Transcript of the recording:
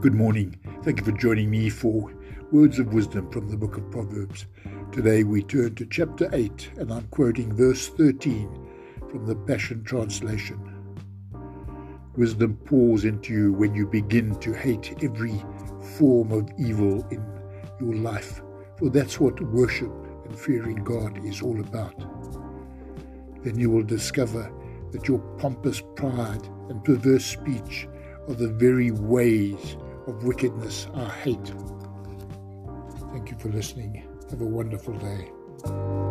Good morning. Thank you for joining me for Words of Wisdom from the book of Proverbs. Today we turn to chapter 8, and I'm quoting verse 13 from the Passion Translation. Wisdom pours into you when you begin to hate every form of evil in your life, for that's what worship and fearing God is all about. Then you will discover that your pompous pride and perverse speech are the very ways of wickedness I hate. Thank you for listening. Have a wonderful day.